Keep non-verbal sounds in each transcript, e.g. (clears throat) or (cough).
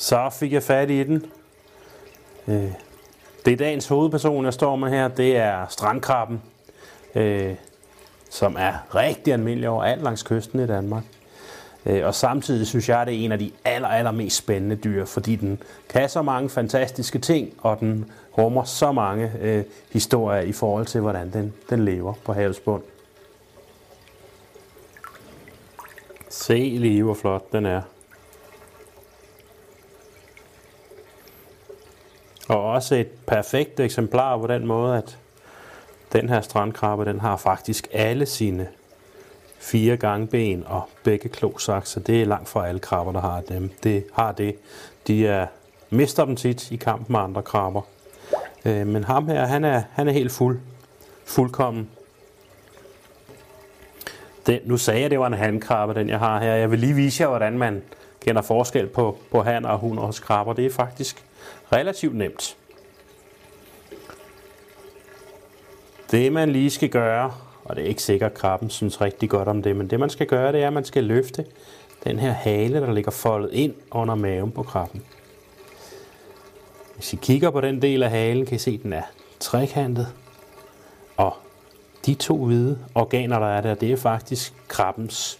Så fik jeg fat i den. Øh, det er dagens hovedperson, jeg står med her. Det er strandkrabben, øh, som er rigtig almindelig overalt langs kysten i Danmark. Øh, og samtidig synes jeg, det er en af de aller, aller mest spændende dyr, fordi den kan så mange fantastiske ting, og den rummer så mange øh, historier i forhold til, hvordan den, den lever på havets bund. Se lige, hvor flot den er. Og også et perfekt eksemplar på den måde, at den her strandkrabbe, den har faktisk alle sine fire gange ben og begge klosakser. Det er langt fra alle krabber, der har dem. Det har det. De er, mister dem tit i kamp med andre krabber. Øh, men ham her, han er, han er helt fuld, fuldkommen. Den, nu sagde jeg, det var en handkrabbe, den jeg har her. Jeg vil lige vise jer, hvordan man kender forskel på, på han og hun hos krabber. Det er faktisk relativt nemt. Det man lige skal gøre, og det er ikke sikkert, at krabben synes rigtig godt om det, men det man skal gøre, det er, at man skal løfte den her hale, der ligger foldet ind under maven på krabben. Hvis I kigger på den del af halen, kan I se, at den er trekantet. Og de to hvide organer, der er der, det er faktisk krabbens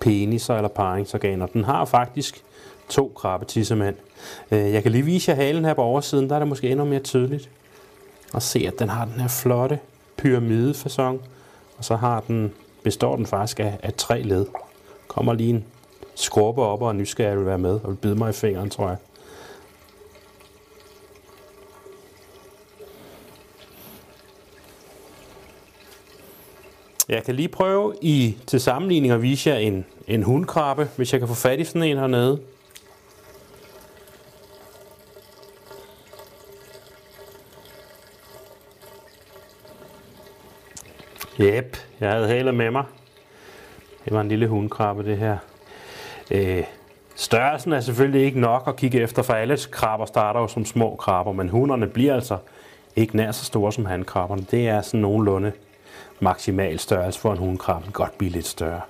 peniser eller paringsorganer. Den har faktisk to krabbe tissemand. Øh, jeg kan lige vise jer halen her på oversiden, der er det måske endnu mere tydeligt. Og se, at den har den her flotte pyramidefasong, og så har den, består den faktisk af, af tre led. Kommer lige en skorpe op, og en nysgerrig vil være med, og vil bide mig i fingeren, tror jeg. Jeg kan lige prøve i til sammenligning at vise jer en, en hundkrabbe, hvis jeg kan få fat i sådan en hernede. Jep, jeg havde halet med mig. Det var en lille hundkrabbe, det her. Øh, størrelsen er selvfølgelig ikke nok at kigge efter, for alle krabber starter jo som små krabber, men hunderne bliver altså ikke nær så store som handkrabberne. Det er sådan nogenlunde maksimal størrelse for en hundkrabbe, godt blive lidt større.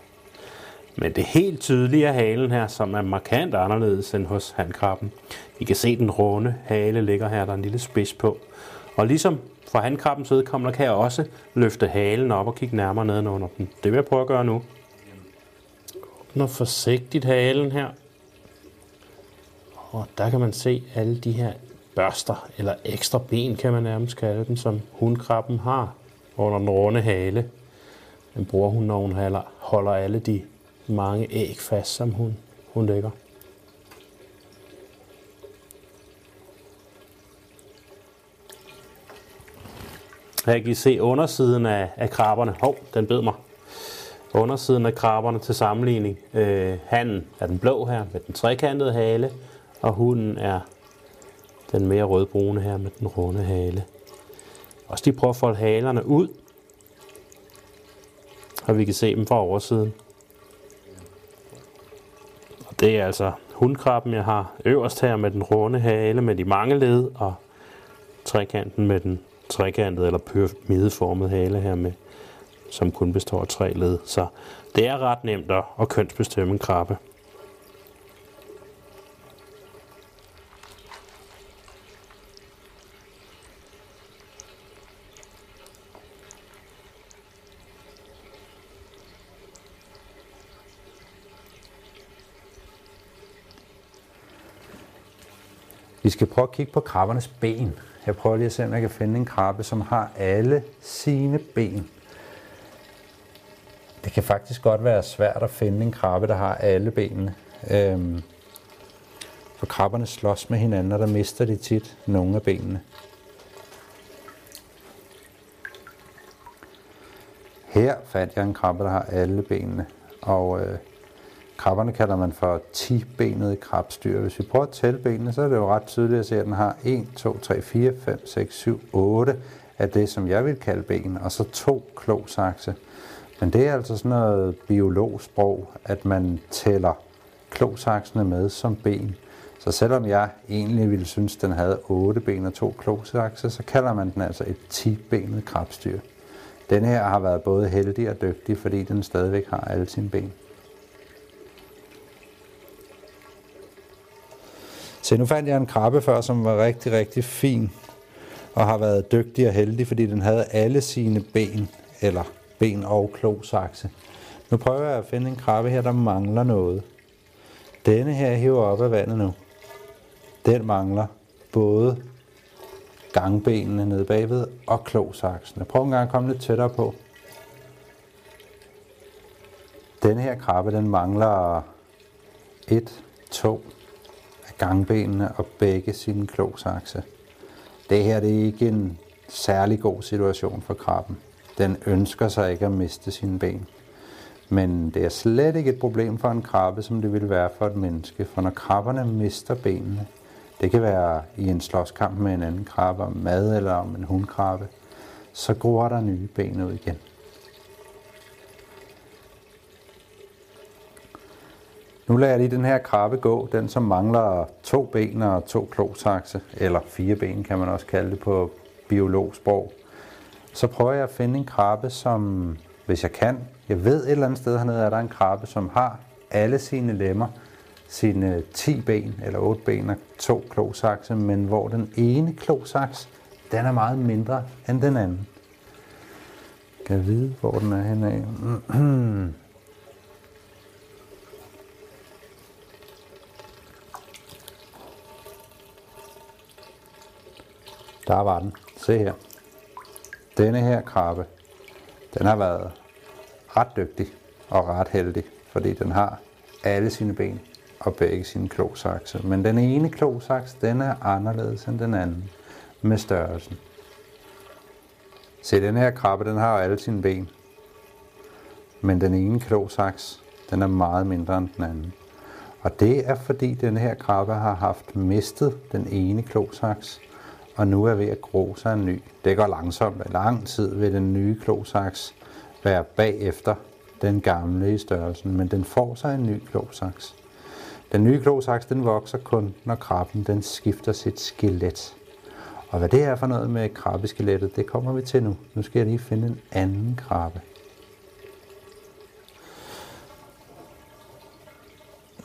Men det helt tydelige er halen her, som er markant anderledes end hos handkrabben. I kan se den runde hale ligger her, der er en lille spids på. Og ligesom for handkrabbens vedkommende kan jeg også løfte halen op og kigge nærmere ned under den. Det vil jeg prøve at gøre nu. Åbner forsigtigt halen her. Og der kan man se alle de her børster, eller ekstra ben kan man nærmest kalde dem, som hundkrabben har under den runde hale. Den bruger hun, når hun holder alle de mange æg fast, som hun, hun lægger. Her kan I se undersiden af, af krabberne. Hov, den bed mig. Undersiden af krabberne til sammenligning. Øh, hanen er den blå her med den trekantede hale, og hunden er den mere rødbrune her med den runde hale. Også de prøver at folde halerne ud, og vi kan se dem fra oversiden. Og det er altså hundkrabben, jeg har øverst her med den runde hale med de mange led, og trekanten med den trekantet eller pyramideformet hale her med, som kun består af tre led. Så det er ret nemt at, at kønsbestemme en krabbe. Vi skal prøve at kigge på krabbernes ben. Jeg prøver lige at se, om jeg kan finde en krabbe, som har alle sine ben. Det kan faktisk godt være svært at finde en krabbe, der har alle benene. Øhm, for krabberne slås med hinanden, og der mister de tit nogle af benene. Her fandt jeg en krabbe, der har alle benene. Og øh, Krabberne kalder man for 10-benede krabstyr. Hvis vi prøver at tælle benene, så er det jo ret tydeligt at se, at den har 1, 2, 3, 4, 5, 6, 7, 8 af det, som jeg vil kalde ben, og så to klosakse. Men det er altså sådan noget biologsprog, at man tæller klosaksene med som ben. Så selvom jeg egentlig ville synes, at den havde 8 ben og to klosakse, så kalder man den altså et 10-benet krabstyr. Den her har været både heldig og dygtig, fordi den stadigvæk har alle sine ben. Se, nu fandt jeg en krabbe før, som var rigtig, rigtig fin og har været dygtig og heldig, fordi den havde alle sine ben, eller ben og klosakse. Nu prøver jeg at finde en krabbe her, der mangler noget. Denne her hiver op af vandet nu. Den mangler både gangbenene nede bagved og klosaksene. Prøv en gang at komme lidt tættere på. Denne her krabbe, den mangler et, to af gangbenene og begge sine klosakse. Det her det er ikke en særlig god situation for krabben. Den ønsker sig ikke at miste sine ben. Men det er slet ikke et problem for en krabbe, som det ville være for et menneske. For når krabberne mister benene, det kan være i en slåskamp med en anden krabbe om mad eller om en hundkrabbe, så gror der nye ben ud igen. Nu lader jeg lige den her krabbe gå, den som mangler to ben og to klotakse, eller fire ben kan man også kalde det på biologsprog. Så prøver jeg at finde en krabbe, som, hvis jeg kan, jeg ved et eller andet sted hernede, er der en krabbe, som har alle sine lemmer, sine 10 ben eller 8 ben og to klosakse, men hvor den ene klosaks, den er meget mindre end den anden. Kan jeg vide, hvor den er henne (clears throat) Der var den. Se her. Denne her krabbe, den har været ret dygtig og ret heldig, fordi den har alle sine ben og begge sine klosakse. Men den ene klosaks, den er anderledes end den anden med størrelsen. Se, den her krabbe, den har alle sine ben. Men den ene klosaks, den er meget mindre end den anden. Og det er fordi den her krabbe har haft mistet den ene klosaks, og nu er ved at gro sig en ny. Det går langsomt. Lang tid vil den nye klosaks være bagefter den gamle i størrelsen, men den får sig en ny klosaks. Den nye klosaks, den vokser kun, når krabben den skifter sit skelet. Og hvad det er for noget med krabbeskelettet, det kommer vi til nu. Nu skal jeg lige finde en anden krabbe.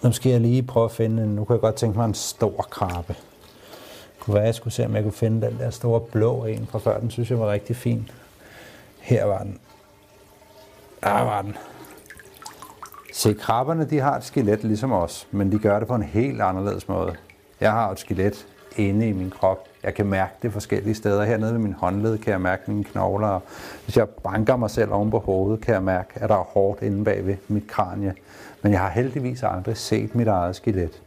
Nu skal jeg lige prøve at finde en, nu kan jeg godt tænke mig en stor krabbe. Kunne være, at jeg skulle se, om jeg kunne finde den der store blå en fra før. Den synes jeg var rigtig fin. Her var den. Der var den. Se, krabberne de har et skelet ligesom os, men de gør det på en helt anderledes måde. Jeg har et skelet inde i min krop. Jeg kan mærke det forskellige steder. Hernede ved min håndled kan jeg mærke mine knogler. Hvis jeg banker mig selv oven på hovedet, kan jeg mærke, at der er hårdt inde bag ved mit kranie. Men jeg har heldigvis aldrig set mit eget skelet.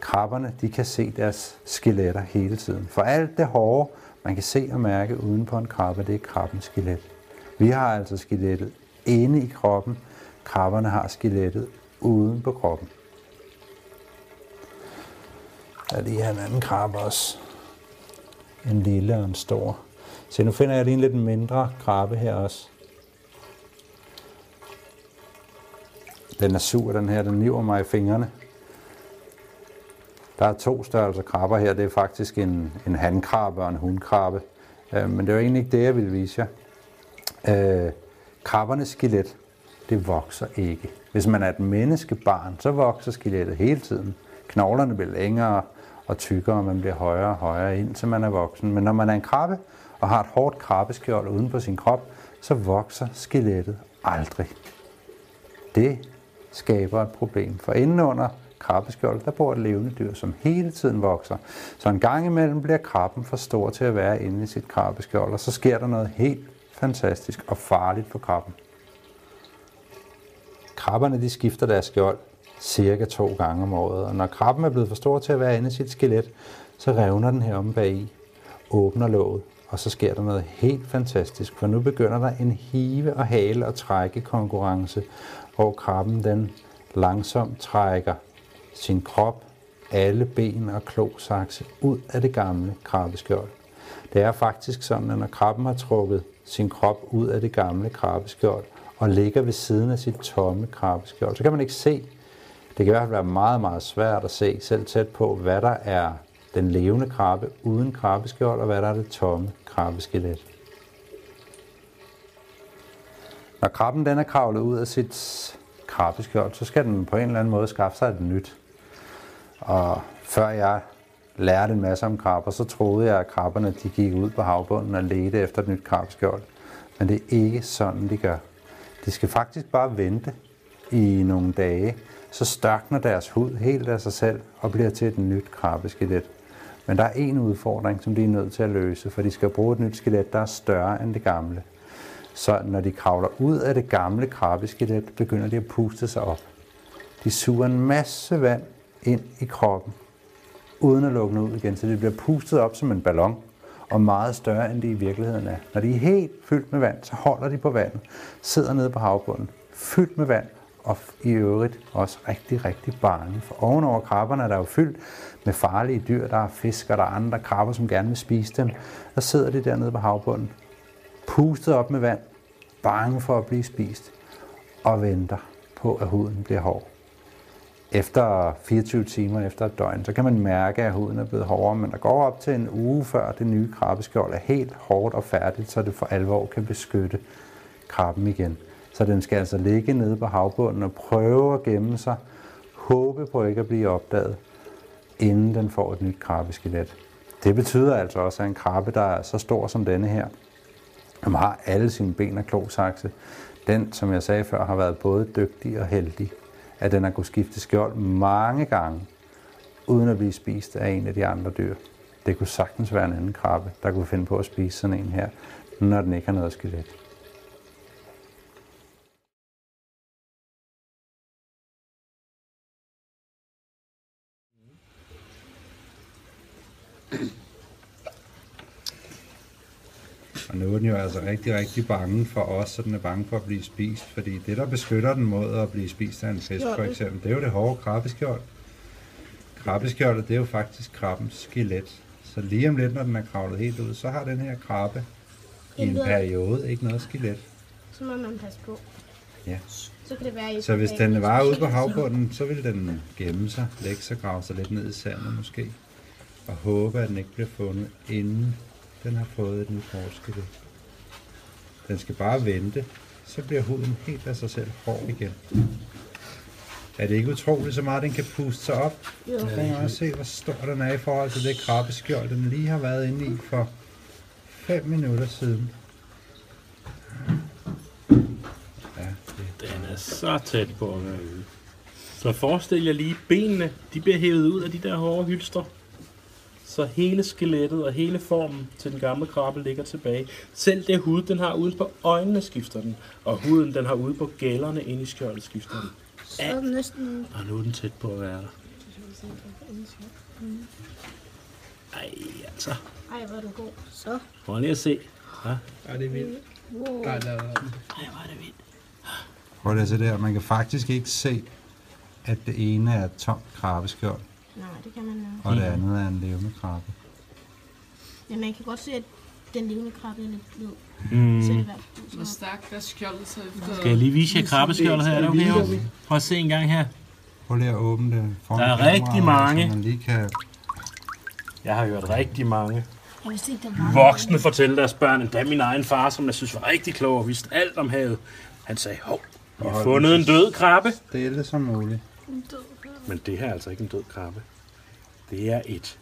Krabberne de kan se deres skeletter hele tiden. For alt det hårde, man kan se og mærke uden på en krabbe, det er krabbens skelet. Vi har altså skelettet inde i kroppen. Krabberne har skelettet uden på kroppen. Der er lige her en anden krabbe også. En lille og en stor. Se, nu finder jeg lige en lidt mindre krabbe her også. Den er sur, den her. Den niver mig i fingrene. Der er to størrelser krabber her. Det er faktisk en, en handkrabbe og en hundkrabbe. Øh, men det var egentlig ikke det, jeg ville vise jer. Øh, krabbernes skelet, det vokser ikke. Hvis man er et menneskebarn, så vokser skelettet hele tiden. Knoglerne bliver længere og tykkere, og man bliver højere og højere, indtil man er voksen. Men når man er en krabbe og har et hårdt krabbeskjold uden på sin krop, så vokser skelettet aldrig. Det skaber et problem, for indenunder krabbeskjold, der bor et levende dyr, som hele tiden vokser. Så en gang imellem bliver krabben for stor til at være inde i sit krabbeskjold, og så sker der noget helt fantastisk og farligt for krabben. Krabberne de skifter deres skjold cirka to gange om året, og når krabben er blevet for stor til at være inde i sit skelet, så revner den her om i, åbner låget, og så sker der noget helt fantastisk, for nu begynder der en hive og hale og trække konkurrence, hvor krabben den langsomt trækker sin krop, alle ben og klosakse ud af det gamle krabbeskjold. Det er faktisk sådan, at når krabben har trukket sin krop ud af det gamle krabbeskjold og ligger ved siden af sit tomme krabbeskjold, så kan man ikke se, det kan i hvert fald være meget, meget svært at se selv tæt på, hvad der er den levende krabbe uden krabbeskjold, og hvad der er det tomme krabbeskelet. Når krabben den er kravlet ud af sit krabbeskjold, så skal den på en eller anden måde skaffe sig et nyt. Og før jeg lærte en masse om krabber, så troede jeg, at krabberne de gik ud på havbunden og ledte efter et nyt krabbeskjold. Men det er ikke sådan, de gør. De skal faktisk bare vente i nogle dage, så størkner deres hud helt af sig selv og bliver til et nyt krabbeskelet. Men der er en udfordring, som de er nødt til at løse, for de skal bruge et nyt skelet, der er større end det gamle. Så når de kravler ud af det gamle krabbeskelet, begynder de at puste sig op. De suger en masse vand ind i kroppen, uden at lukke ud igen, så det bliver pustet op som en ballon, og meget større, end det i virkeligheden er. Når de er helt fyldt med vand, så holder de på vandet, sidder nede på havbunden, fyldt med vand, og i øvrigt også rigtig, rigtig bange. For ovenover krabberne er der jo fyldt med farlige dyr. Der er fisk, og der er andre krabber, som gerne vil spise dem. Der sidder de dernede på havbunden, pustet op med vand, bange for at blive spist, og venter på, at huden bliver hård. Efter 24 timer efter et døgn, så kan man mærke, at huden er blevet hårdere, men der går op til en uge før det nye krabbeskjold er helt hårdt og færdigt, så det for alvor kan beskytte krabben igen. Så den skal altså ligge nede på havbunden og prøve at gemme sig, håbe på ikke at blive opdaget, inden den får et nyt krabbeskelet. Det betyder altså også, at en krabbe, der er så stor som denne her, som har alle sine ben og klosakse, den, som jeg sagde før, har været både dygtig og heldig, at den har kunnet skifte skjold mange gange, uden at blive spist af en af de andre dyr. Det kunne sagtens være en anden krabbe, der kunne finde på at spise sådan en her, når den ikke har noget skelet. Og nu er den jo altså rigtig, rigtig bange for os, så den er bange for at blive spist. Fordi det, der beskytter den mod at blive spist af en fisk, for eksempel, det er jo det hårde krabbeskjold. Krabbeskjoldet, det er jo faktisk krabbens skelet. Så lige om lidt, når den er kravlet helt ud, så har den her krabbe i en periode ikke noget skelet. Så må man passe på. Ja. Så kan det være, Så hvis den en var ude på havbunden, så ville den gemme sig, lægge sig, grave sig lidt ned i sandet måske, og håbe, at den ikke bliver fundet, inden den har fået et nyt hårdskelet. Den skal bare vente, så bliver huden helt af sig selv hård igen. Er det ikke utroligt, så meget den kan puste sig op? Jo. Prøv at også se, hvor stor den er i forhold til det krabbeskjold, den lige har været inde i for 5 minutter siden. Ja, det Den er så tæt på at være ude. Så forestil jer lige, benene, de bliver hævet ud af de der hårde hylstre. Så hele skelettet og hele formen til den gamle krabbe ligger tilbage. Selv det hud, den har ude på øjnene, skifter den. Og huden, den har ude på gællerne inde i skjoldet, skifter den. Så er den næsten... Og nu er den tæt på at være der. Ej, altså. Ej, hvor er du god. Så. Prøv lige at se. Ja. Ja, det er vildt. Wow. Ej, der, Ej, hvor er det vildt. Prøv lige at se der. Man kan faktisk ikke se, at det ene er et tomt krabbeskjold, Nej, det kan man nok. og det andet er en levende krabbe. Men man kan godt se, at den levende krabbe er lidt blød. Mm. Så det i hvert Hvor fald. stærkt er skjoldet så efter... Skal jeg lige vise jer krabbeskjoldet her? Er det okay? Prøv at se en gang her. Prøv lige at åbne det foran Der er kameraet, rigtig mange. Så man lige kan... Jeg har hørt rigtig mange Jeg vidste ikke, der var voksne fortælle deres børn, endda min egen far, som jeg synes var rigtig klog og vidste alt om havet. Han sagde, hov, vi har fundet en død krabbe. Stille som muligt. en død Men det her er altså ikke en død krabbe. Det er et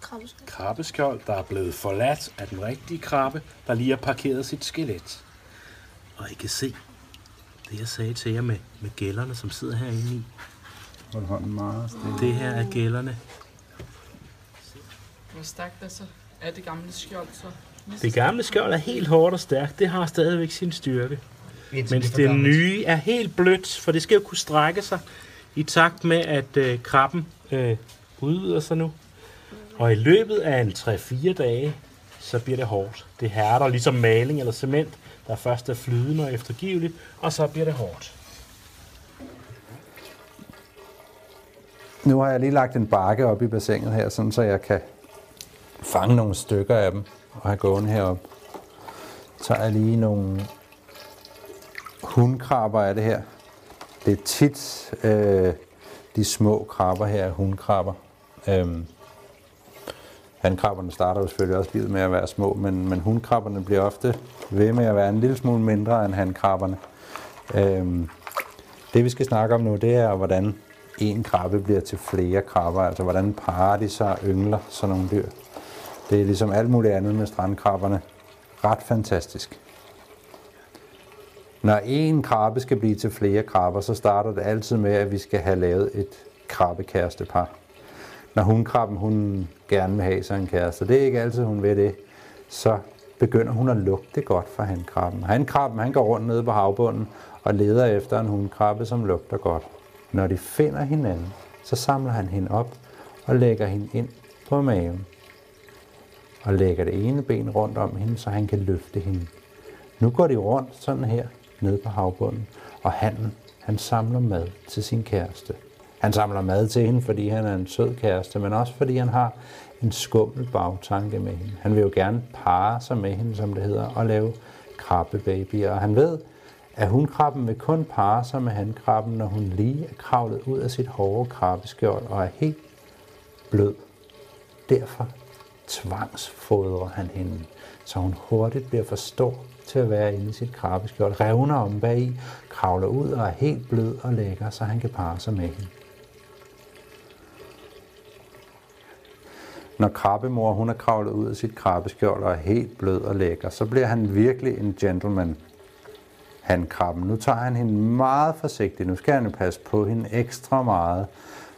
krabbeskjold. krabbeskjold, der er blevet forladt af den rigtige krabbe, der lige har parkeret sit skelet. Og I kan se det, jeg sagde til jer med, med gællerne, som sidder herinde i. Hold hånden meget stille. Det her er gællerne. Hvor stærkt er så? Er det gamle skjold så? Det gamle skjold er helt hårdt og stærkt. Det har stadigvæk sin styrke. Mens det nye er helt blødt, for det skal jo kunne strække sig i takt med, at øh, krabben øh, udvider sig nu. Og i løbet af en 3-4 dage, så bliver det hårdt. Det hærder ligesom maling eller cement, der først er flydende og eftergiveligt, og så bliver det hårdt. Nu har jeg lige lagt en bakke op i bassinet her, sådan så jeg kan fange nogle stykker af dem og have gående herop. Så er lige nogle hundkrabber af det her. Det er tit øh, de små krabber her, er hundkrabber. Øhm, Handkrabberne starter jo selvfølgelig også livet med at være små, men, men hundkrabberne bliver ofte ved med at være en lille smule mindre end handkrabberne. Øhm, det vi skal snakke om nu, det er, hvordan en krabbe bliver til flere krabber, altså hvordan parer de sig og yngler sådan nogle dyr. Det er ligesom alt muligt andet med strandkrabberne. Ret fantastisk. Når en krabbe skal blive til flere krabber, så starter det altid med, at vi skal have lavet et krabbekærestepar. Når hunkrabben hun gerne vil have sig en kæreste, det er ikke altid, hun ved det, så begynder hun at lugte godt for hankrabben. Hankrabben han går rundt nede på havbunden og leder efter en hundkrabbe, som lugter godt. Når de finder hinanden, så samler han hende op og lægger hende ind på maven. Og lægger det ene ben rundt om hende, så han kan løfte hende. Nu går de rundt sådan her ned på havbunden, og han, han samler mad til sin kæreste. Han samler mad til hende, fordi han er en sød kæreste, men også fordi han har en skummel bagtanke med hende. Han vil jo gerne parre sig med hende, som det hedder, og lave krabbebabyer. Og han ved, at hunkrabben vil kun parre sig med hankrabben, når hun lige er kravlet ud af sit hårde krabbeskjold og er helt blød. Derfor tvangsfodrer han hende, så hun hurtigt bliver for stor til at være inde i sit krabbeskjold, revner om bag i, kravler ud og er helt blød og lækker, så han kan parre sig med hende. Når krabbemor hun er kravlet ud af sit krabbeskjold og er helt blød og lækker, så bliver han virkelig en gentleman. Han krabben. Nu tager han hende meget forsigtigt. Nu skal han jo passe på hende ekstra meget,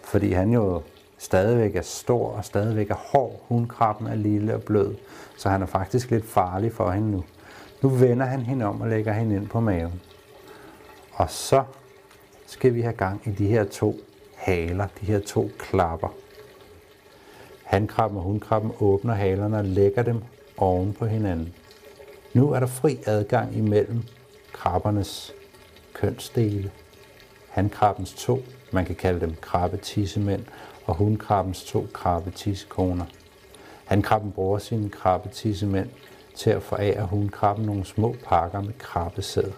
fordi han jo stadigvæk er stor og stadigvæk er hård. Hundkrabben er lille og blød, så han er faktisk lidt farlig for hende nu. Nu vender han hende om og lægger hende ind på maven. Og så skal vi have gang i de her to haler, de her to klapper. Hankrabben og hundkrabben åbner halerne og lægger dem oven på hinanden. Nu er der fri adgang imellem krabbernes kønsdele. Hankrabbens to, man kan kalde dem krabbetissemænd, og hundkrabbens to krabbetissekoner. Hankrabben bruger sine krabbetissemænd til at forære hundkrabben nogle små pakker med krabbesæd.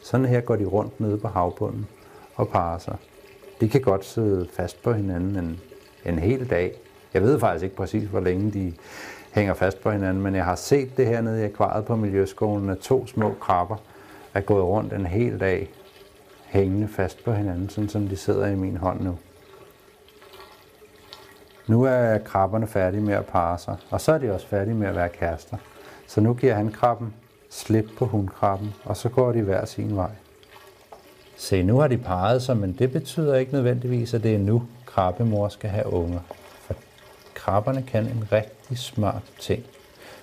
Sådan her går de rundt nede på havbunden og parer sig. De kan godt sidde fast på hinanden en, en hel dag. Jeg ved faktisk ikke præcis, hvor længe de hænger fast på hinanden, men jeg har set det her nede i akvariet på Miljøskolen, at to små krabber er gået rundt en hel dag hængende fast på hinanden, sådan som de sidder i min hånd nu. Nu er krabberne færdige med at parre sig, og så er de også færdige med at være kærester. Så nu giver han krabben slip på hundkrabben, og så går de hver sin vej. Se, nu har de parret sig, men det betyder ikke nødvendigvis, at det er nu, krabbemor skal have unger. For krabberne kan en rigtig smart ting.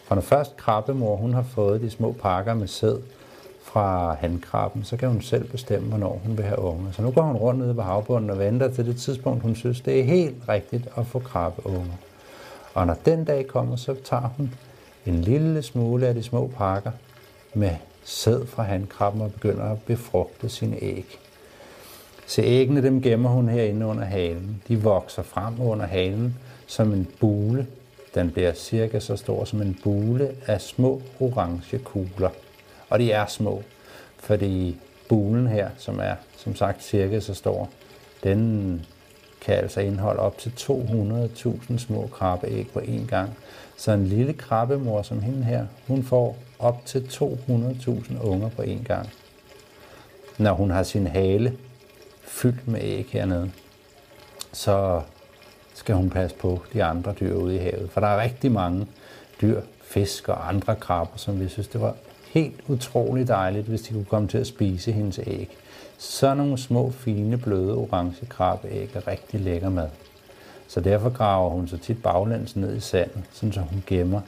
For når først krabbemor hun har fået de små pakker med sæd fra handkrabben, så kan hun selv bestemme, hvornår hun vil have unger. Så nu går hun rundt nede på havbunden og venter til det tidspunkt, hun synes, det er helt rigtigt at få krabbeunger. Og når den dag kommer, så tager hun en lille smule af de små pakker med sæd fra handkrabben og begynder at befrugte sine æg. Så æggene dem gemmer hun herinde under halen. De vokser frem under halen som en bule. Den bliver cirka så stor som en bule af små orange kugler. Og de er små, fordi bulen her, som er som sagt cirka så stor, den kan altså indeholde op til 200.000 små krabbeæg på én gang. Så en lille krabbemor som hende her, hun får op til 200.000 unger på én gang, når hun har sin hale fyldt med æg hernede. Så skal hun passe på de andre dyr ude i havet. For der er rigtig mange dyr, fisk og andre krabber, som vi synes, det var helt utroligt dejligt, hvis de kunne komme til at spise hendes æg. Så nogle små, fine, bløde, orange krabbeæg er rigtig lækker mad. Så derfor graver hun så tit baglæns ned i sandet, så hun gemmer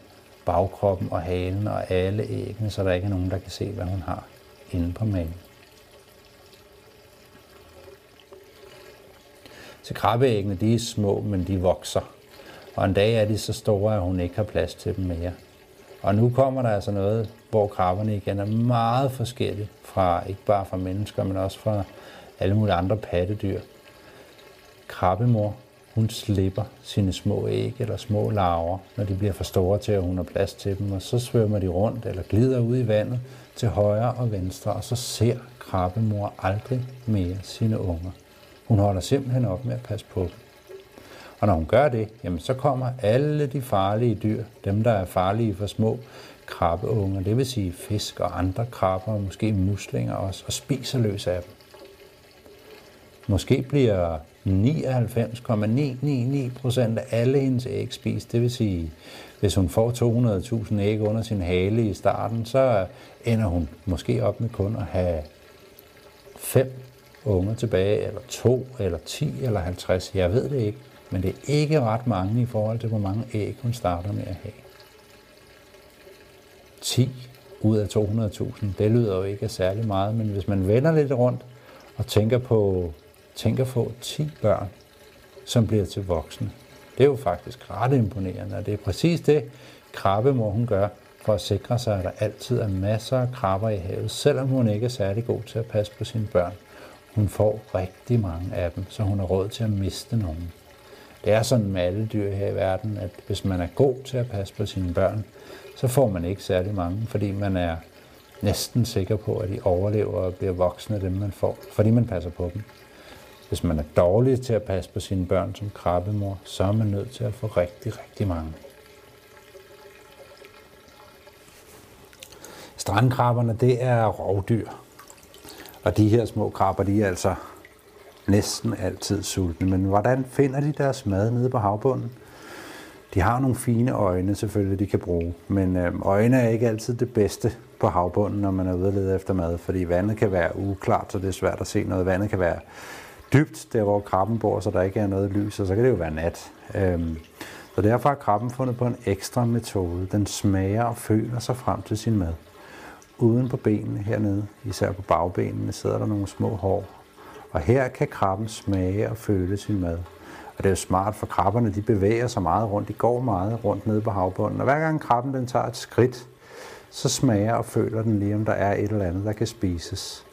bagkroppen og halen og alle æggene, så der ikke er nogen, der kan se, hvad hun har inde på maven. Så krabbeæggene, de er små, men de vokser. Og en dag er de så store, at hun ikke har plads til dem mere. Og nu kommer der altså noget, hvor krabberne igen er meget forskellige fra, ikke bare fra mennesker, men også fra alle mulige andre pattedyr. Krabbemor, hun slipper sine små æg eller små larver, når de bliver for store til, at hun har plads til dem, og så svømmer de rundt eller glider ud i vandet til højre og venstre, og så ser krabbemor aldrig mere sine unger. Hun holder simpelthen op med at passe på dem. Og når hun gør det, jamen så kommer alle de farlige dyr, dem der er farlige for små krabbeunger, det vil sige fisk og andre krabber, og måske muslinger også, og spiser løs af dem. Måske bliver 99,999 procent af alle hendes æg spist. Det vil sige, hvis hun får 200.000 æg under sin hale i starten, så ender hun måske op med kun at have fem unger tilbage, eller to, eller 10, eller 50. Jeg ved det ikke, men det er ikke ret mange i forhold til, hvor mange æg hun starter med at have. 10 ud af 200.000, det lyder jo ikke særlig meget, men hvis man vender lidt rundt og tænker på, tænker på 10 børn, som bliver til voksne, det er jo faktisk ret imponerende, og det er præcis det, krabbemor hun gør, for at sikre sig, at der altid er masser af krabber i havet, selvom hun ikke er særlig god til at passe på sine børn. Hun får rigtig mange af dem, så hun har råd til at miste nogen. Det er sådan med alle dyr her i verden, at hvis man er god til at passe på sine børn, så får man ikke særlig mange, fordi man er næsten sikker på, at de overlever og bliver voksne, dem man får, fordi man passer på dem. Hvis man er dårlig til at passe på sine børn som krabbemor, så er man nødt til at få rigtig, rigtig mange. Strandkrabberne, det er rovdyr. Og de her små krabber, de er altså næsten altid sultne. Men hvordan finder de deres mad nede på havbunden? De har nogle fine øjne selvfølgelig, de kan bruge. Men øh, øjne er ikke altid det bedste på havbunden, når man er ude og lede efter mad. Fordi vandet kan være uklart, så det er svært at se noget. Vandet kan være dybt, der hvor krabben bor, så der ikke er noget lys, og så kan det jo være nat. Øhm, så derfor har krabben fundet på en ekstra metode. Den smager og føler sig frem til sin mad. Uden på benene hernede, især på bagbenene, sidder der nogle små hår. Og her kan krabben smage og føle sin mad. Og det er jo smart, for krabberne de bevæger sig meget rundt. De går meget rundt nede på havbunden. Og hver gang krabben den tager et skridt, så smager og føler den lige, om der er et eller andet, der kan spises.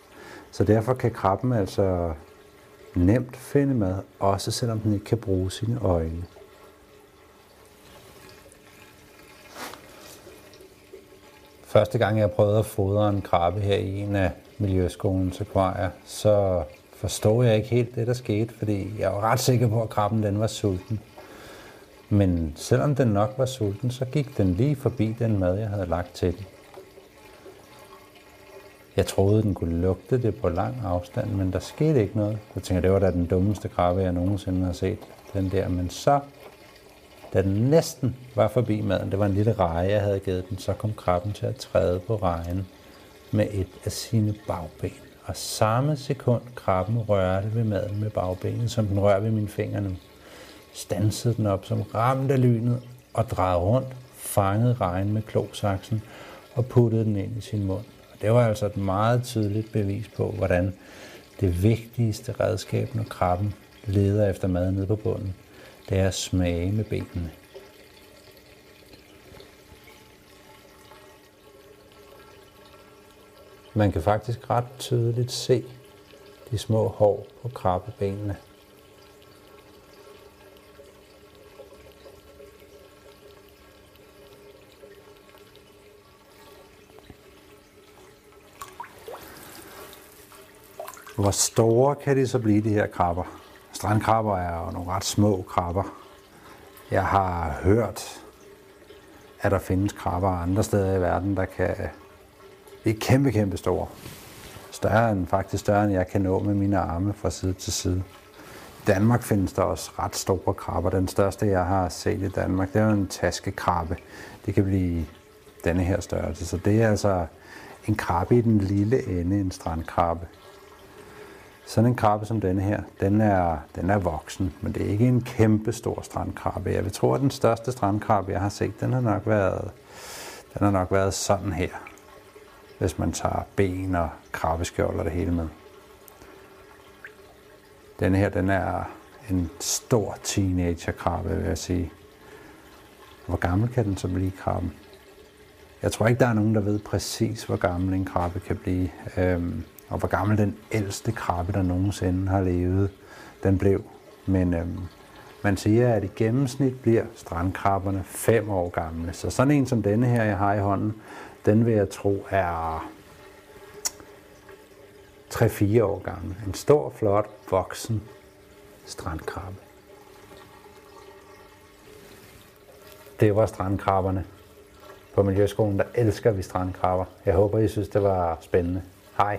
Så derfor kan krabben altså nemt finde mad, også selvom den ikke kan bruge sine øjne. Første gang jeg prøvede at fodre en krabbe her i en af miljøskolens akvarier, så forstår jeg ikke helt det, der skete, fordi jeg var ret sikker på, at krabben den var sulten. Men selvom den nok var sulten, så gik den lige forbi den mad, jeg havde lagt til den. Jeg troede, den kunne lugte det på lang afstand, men der skete ikke noget. Jeg tænkte, det var da den dummeste krabbe, jeg nogensinde har set. Den der. Men så, da den næsten var forbi maden, det var en lille reje, jeg havde givet den, så kom krabben til at træde på rejen med et af sine bagben. Og samme sekund krabben rørte ved maden med bagbenet, som den rørte ved mine fingre nu, stansede den op som ramt af lynet og drejede rundt, fangede rejen med klosaksen og puttede den ind i sin mund. Og Det var altså et meget tydeligt bevis på, hvordan det vigtigste redskab, når krabben leder efter mad nede på bunden, det er at smage med benene. Man kan faktisk ret tydeligt se de små hår på krabbebenene. Hvor store kan de så blive, de her krabber? Strandkrabber er jo nogle ret små krabber. Jeg har hørt, at der findes krabber andre steder i verden, der kan blive kæmpe, kæmpe store. Større end, faktisk større end jeg kan nå med mine arme fra side til side. I Danmark findes der også ret store krabber. Den største, jeg har set i Danmark, det er en taskekrabbe. Det kan blive denne her størrelse. Så det er altså en krabbe i den lille ende, en strandkrabbe. Sådan en krabbe som denne her, den er, den er voksen, men det er ikke en kæmpe stor strandkrabbe. Jeg vil tro, at den største strandkrabbe, jeg har set, den har nok været, den har nok været sådan her. Hvis man tager ben og krabbeskjold og det hele med. Denne her, den er en stor teenagerkrabbe, vil jeg sige. Hvor gammel kan den så blive, krabben? Jeg tror ikke, der er nogen, der ved præcis, hvor gammel en krabbe kan blive. Øhm, og hvor gammel den ældste krabbe, der nogensinde har levet, den blev. Men øhm, man siger, at i gennemsnit bliver strandkrabberne 5 år gamle. Så sådan en som denne her, jeg har i hånden, den vil jeg tro er 3-4 år gammel. En stor, flot, voksen strandkrabbe. Det var strandkrabberne. På Miljøskolen, der elsker vi strandkrabber. Jeg håber, I synes, det var spændende. Hej.